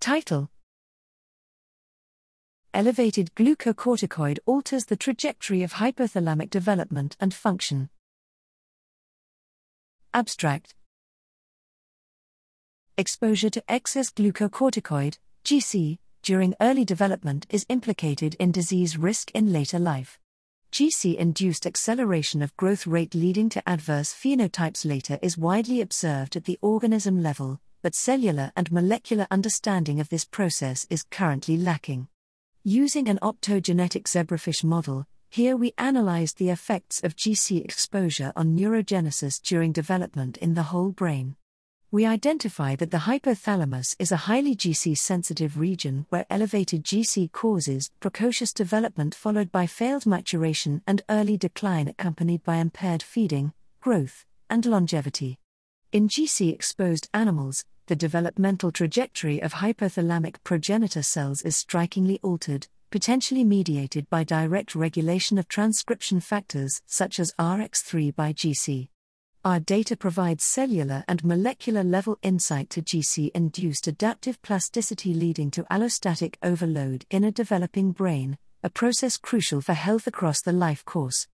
Title Elevated glucocorticoid alters the trajectory of hypothalamic development and function. Abstract Exposure to excess glucocorticoid, GC, during early development is implicated in disease risk in later life. GC induced acceleration of growth rate leading to adverse phenotypes later is widely observed at the organism level, but cellular and molecular understanding of this process is currently lacking. Using an optogenetic zebrafish model, here we analyzed the effects of GC exposure on neurogenesis during development in the whole brain we identify that the hypothalamus is a highly GC sensitive region where elevated GC causes precocious development followed by failed maturation and early decline accompanied by impaired feeding, growth, and longevity. In GC exposed animals, the developmental trajectory of hypothalamic progenitor cells is strikingly altered, potentially mediated by direct regulation of transcription factors such as RX3 by GC. Our data provides cellular and molecular level insight to GC induced adaptive plasticity leading to allostatic overload in a developing brain, a process crucial for health across the life course.